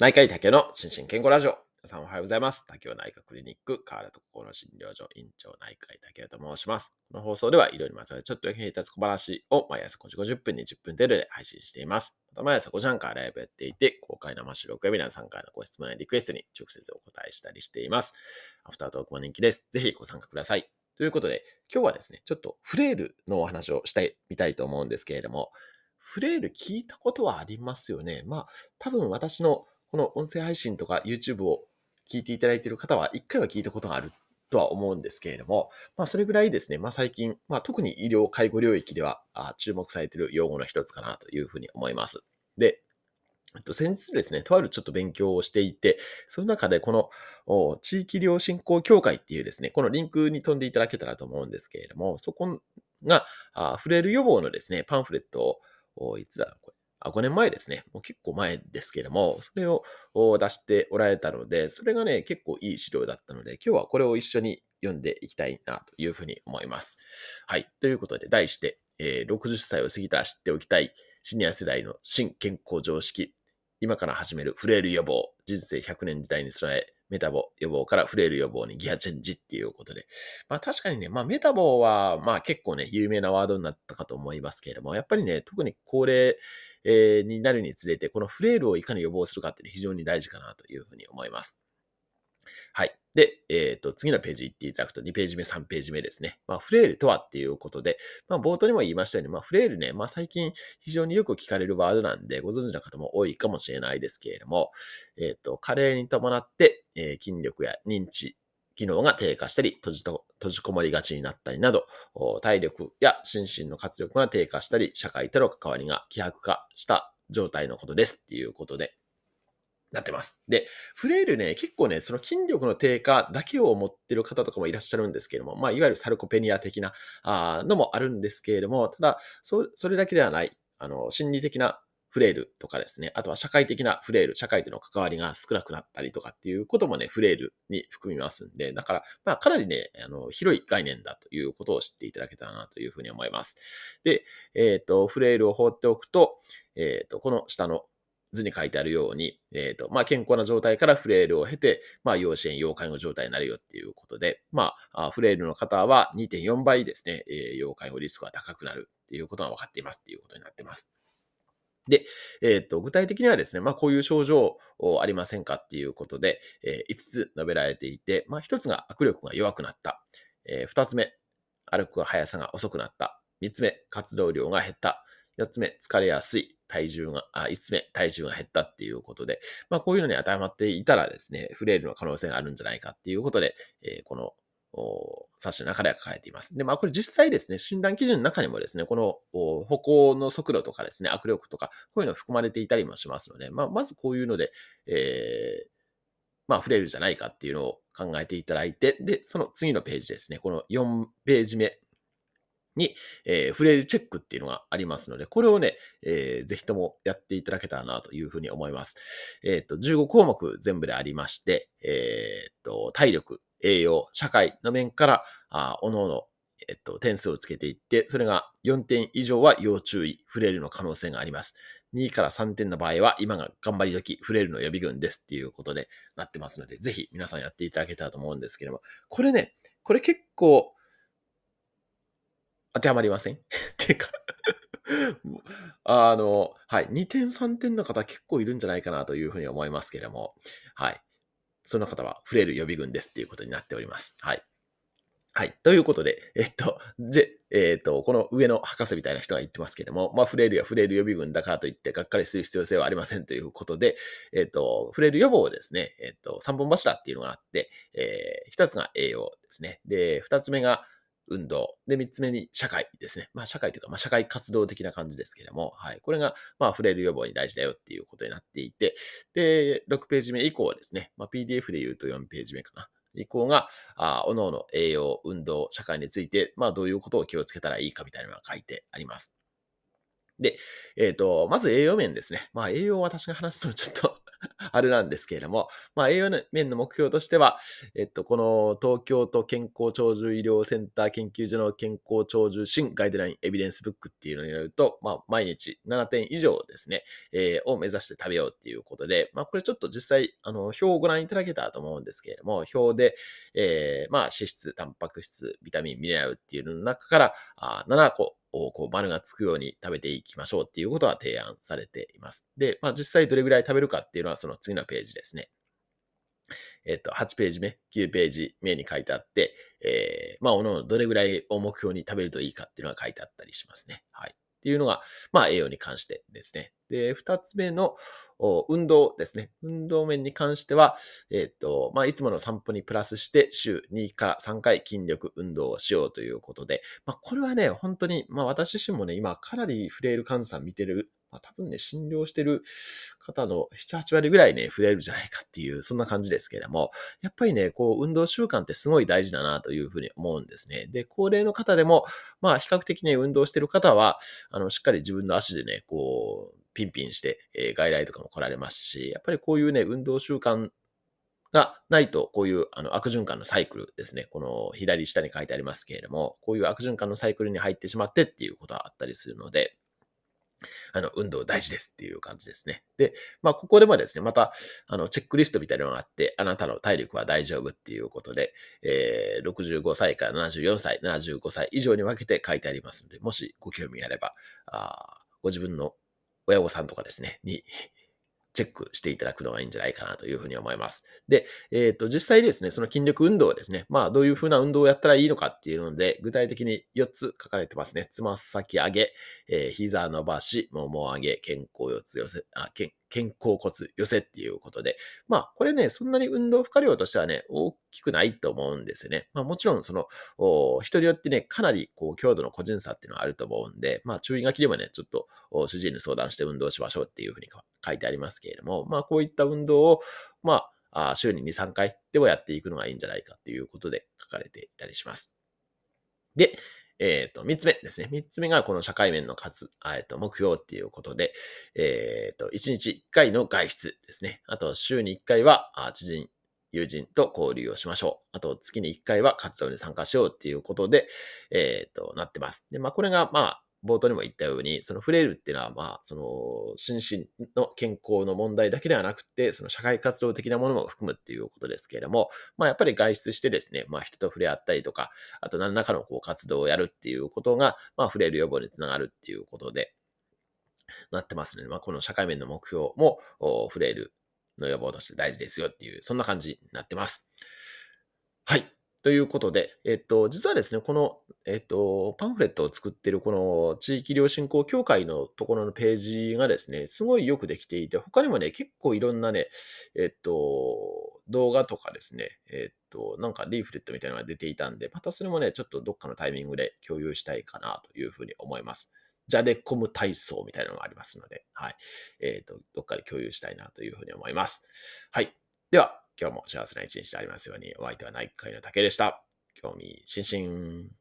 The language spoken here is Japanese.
内科医竹の心身健康ラジオ。皆さんおはようございます。竹雄内科クリニック、河原と心診療所院長内科医竹雄と申します。この放送では、いろいろまつわるちょっと役に立つ小話を毎朝5時50分に10分程度で配信しています。また毎朝5時半からライブやっていて、公開生収録や皆さんからのご質問やリクエストに直接お答えしたりしています。アフタートークも人気です。ぜひご参加ください。ということで、今日はですね、ちょっとフレイルのお話をしたい、みたいと思うんですけれども、フレイル聞いたことはありますよね。まあ、多分私のこの音声配信とか YouTube を聞いていただいている方は一回は聞いたことがあるとは思うんですけれども、まあそれぐらいですね、まあ最近、まあ特に医療介護領域では注目されている用語の一つかなというふうに思います。で、先日ですね、とあるちょっと勉強をしていて、その中でこの地域医療振興協会っていうですね、このリンクに飛んでいただけたらと思うんですけれども、そこが、あフレイル予防のですね、パンフレットを、いつだこれ、5年前ですね。もう結構前ですけれども、それを出しておられたので、それがね、結構いい資料だったので、今日はこれを一緒に読んでいきたいなというふうに思います。はい。ということで、題して、えー60歳を過ぎたら知っておきたいシニア世代の新健康常識。今から始めるフレイル予防。人生100年時代に備え、メタボ予防からフレイル予防にギアチェンジっていうことで。まあ確かにね、まあメタボはまあ結構ね、有名なワードになったかと思いますけれども、やっぱりね、特に高齢、えーになるにつれて、このフレイルをいかに予防するかっていうのは非常に大事かなというふうに思います。はい。で、えっ、と、次のページ行っていただくと2ページ目、3ページ目ですね。まあ、フレイルとはっていうことで、まあ、冒頭にも言いましたように、まあ、フレイルね、まあ、最近非常によく聞かれるワードなんで、ご存知の方も多いかもしれないですけれども、えっ、と、加齢に伴って、えー筋力や認知、機能が低下したり、閉じと閉じこもりがちになったりなど、体力や心身の活力が低下したり、社会との関わりが希薄化した状態のことですっていうことで、なってます。で、フレイルね、結構ね、その筋力の低下だけを持ってる方とかもいらっしゃるんですけれども、まあ、いわゆるサルコペニア的なあのもあるんですけれども、ただ、そそれだけではない、あの、心理的なフレイルとかですね、あとは社会的なフレイル、社会との関わりが少なくなったりとかっていうこともね、フレイルに含みますんで、だから、まあ、かなりね、あの、広い概念だということを知っていただけたらなというふうに思います。で、えっ、と、フレイルを放っておくと、えっ、と、この下の図に書いてあるように、えっ、と、まあ、健康な状態からフレイルを経て、まあ、要支援、要介護状態になるよっていうことで、まあ、フレイルの方は2.4倍ですね、えー要介護リスクが高くなるっていうことが分かっていますっていうことになってます。で、えっ、と、具体的にはですね、まあ、こういう症状ありませんかっていうことで、え5つ述べられていて、まあ、1つが握力が弱くなった。え2つ目、歩く速さが遅くなった。3つ目、活動量が減った。4つ目、疲れやすい。体重が、あ、5つ目、体重が減ったっていうことで、まあこういうのに当てはまっていたらですね、フレイルの可能性があるんじゃないかっていうことで、えーこの、冊子の中では書かれています。で、まあこれ実際ですね、診断基準の中にもですね、この歩行の速度とかですね、握力とか、こういうの含まれていたりもしますので、まあまずこういうので、えーまあ、フレイルじゃないかっていうのを考えていただいて、で、その次のページですね、この4ページ目に、えーフレイルチェックっていうのがありますので、これをね、えーぜひともやっていただけたらなというふうに思います。えっ、と、15項目全部でありまして、えっ、と、体力、栄養、社会の面から、あおのおの、えっ、と、点数をつけていって、それが4点以上は要注意、フレイルの可能性があります。2から3点の場合は、今が頑張り時、フレイルの予備軍ですっていうことでなってますので、ぜひ皆さんやっていただけたらと思うんですけども、これね、これ結構、当てはまりません っていうか あの、はい。2点3点の方結構いるんじゃないかなというふうに思いますけれども、はい。その方はフレイル予備軍ですっていうことになっております。はい。はい。ということで、えっと、で、えっと、この上の博士みたいな人が言ってますけども、まあ、フレイルやフレイル予備軍だからといって、がっかりする必要性はありませんということで、えっと、フレイル予防をですね、えっと、3本柱っていうのがあって、えー、1つが栄養ですね。で、2つ目が運動。で、3つ目に社会ですね。まあ、社会というか、まあ、社会活動的な感じですけれども、はい。これが、まあ、フレイル予防に大事だよっていうことになっていて、で、6ページ目以降はですね、まあ、PDF で言うと4ページ目かな。以降が、あおのおの栄養、運動、社会について、まあ、どういうことを気をつけたらいいかみたいなのが書いてあります。で、えっ、と、まず栄養面ですね。まあ、栄養を私が話すのはちょっと あれなんですけれども、まあ、栄養面の目標としては、えっと、この東京都健康長寿医療センター研究所の健康長寿新ガイドラインエビデンスブックっていうのによると、まあ、毎日7点以上ですね、えー、を目指して食べようっていうことで、まあ、これちょっと実際、あの、表をご覧いただけたらと思うんですけれども、表で、えー、まあ、脂質、タンパク質、ビタミン、ミネラルっていうのの中から、あ7個をこう丸がつくように食べていきましょうっていうことは提案されています。で、まあ実際どれぐらい食べるかっていうのはその次のページですね。えっと、8ページ目、9ページ目に書いてあって、えー、まあ、おのどれぐらいを目標に食べるといいかっていうのが書いてあったりしますね。はい。っていうのが、まあ、栄養に関してですね。で、二つ目の運動ですね。運動面に関しては、えっ、と、まあ、いつもの散歩にプラスして週2から3回筋力運動をしようということで、まあ、これはね、本当に、まあ、私自身もね、今、かなりフレイル換算見てるまあ、多分ね、診療してる方の7、8割ぐらいね、触れるじゃないかっていう、そんな感じですけれども、やっぱりね、こう、運動習慣ってすごい大事だなというふうに思うんですね。で、高齢の方でも、まあ、比較的ね、運動してる方は、あの、しっかり自分の足でね、こう、ピンピンして、えー、外来とかも来られますし、やっぱりこういうね、運動習慣がないと、こういうあの悪循環のサイクルですね。この左下に書いてありますけれども、こういう悪循環のサイクルに入ってしまってっていうことはあったりするので、あの、運動大事ですっていう感じですね。で、まあ、ここでもですね、また、あの、チェックリストみたいなのがあって、あなたの体力は大丈夫っていうことで、えー、65歳から74歳、75歳以上に分けて書いてありますので、もしご興味あれば、あご自分の親御さんとかですね、にチェックしていただくのがいいんじゃないかなというふうに思います。で、えっ、ー、と、実際ですね、その筋力運動をですね、まあ、どういうふうな運動をやったらいいのかっていうので、具体的に4つ書かれてますね。つま先上げ、えー、膝伸ばし、もも上げ、肩甲四つ寄せ、あ、肩肩甲骨寄せっていうことで、まあ、これね、そんなに運動負荷量としてはね、大きくないと思うんですよね。まあ、もちろん、その、人によってね、かなり、こう、強度の個人差っていうのはあると思うんで、まあ、注意書きでもね、ちょっと、主治医に相談して運動しましょうっていうふうに書いてありますけれども、まあ、こういった運動を、まあ、週に2、3回でもやっていくのがいいんじゃないかっていうことで書かれていたりします。で、えっ、ー、と、三つ目ですね。三つ目がこの社会面の活、えっ、と、目標っていうことで、えっ、ー、と、一日一回の外出ですね。あと、週に一回は、知人、友人と交流をしましょう。あと、月に一回は活動に参加しようっていうことで、えっ、と、なってます。で、まあ、これが、まあ、冒頭にも言ったように、そのフレイルっていうのは、まあ、その、心身の健康の問題だけではなくて、その社会活動的なものも含むっていうことですけれども、まあ、やっぱり外出してですね、まあ、人と触れ合ったりとか、あと何らかのこう活動をやるっていうことが、まあ、フレイル予防につながるっていうことで、なってますのね。まあ、この社会面の目標も、フレイルの予防として大事ですよっていう、そんな感じになってます。はい。ということで、えっと、実はですね、この、えっと、パンフレットを作っているこの地域医療振興協会のところのページがですね、すごいよくできていて、他にもね、結構いろんなね、えっと、動画とかですね、えっと、なんかリーフレットみたいなのが出ていたんで、またそれもね、ちょっとどっかのタイミングで共有したいかなというふうに思います。ジャデコム体操みたいなのがありますので、はい。えっ、と、どっかで共有したいなというふうに思います。はい。では、今日も幸せな一日でありますように、お相手は内科医の竹でした。興味津々。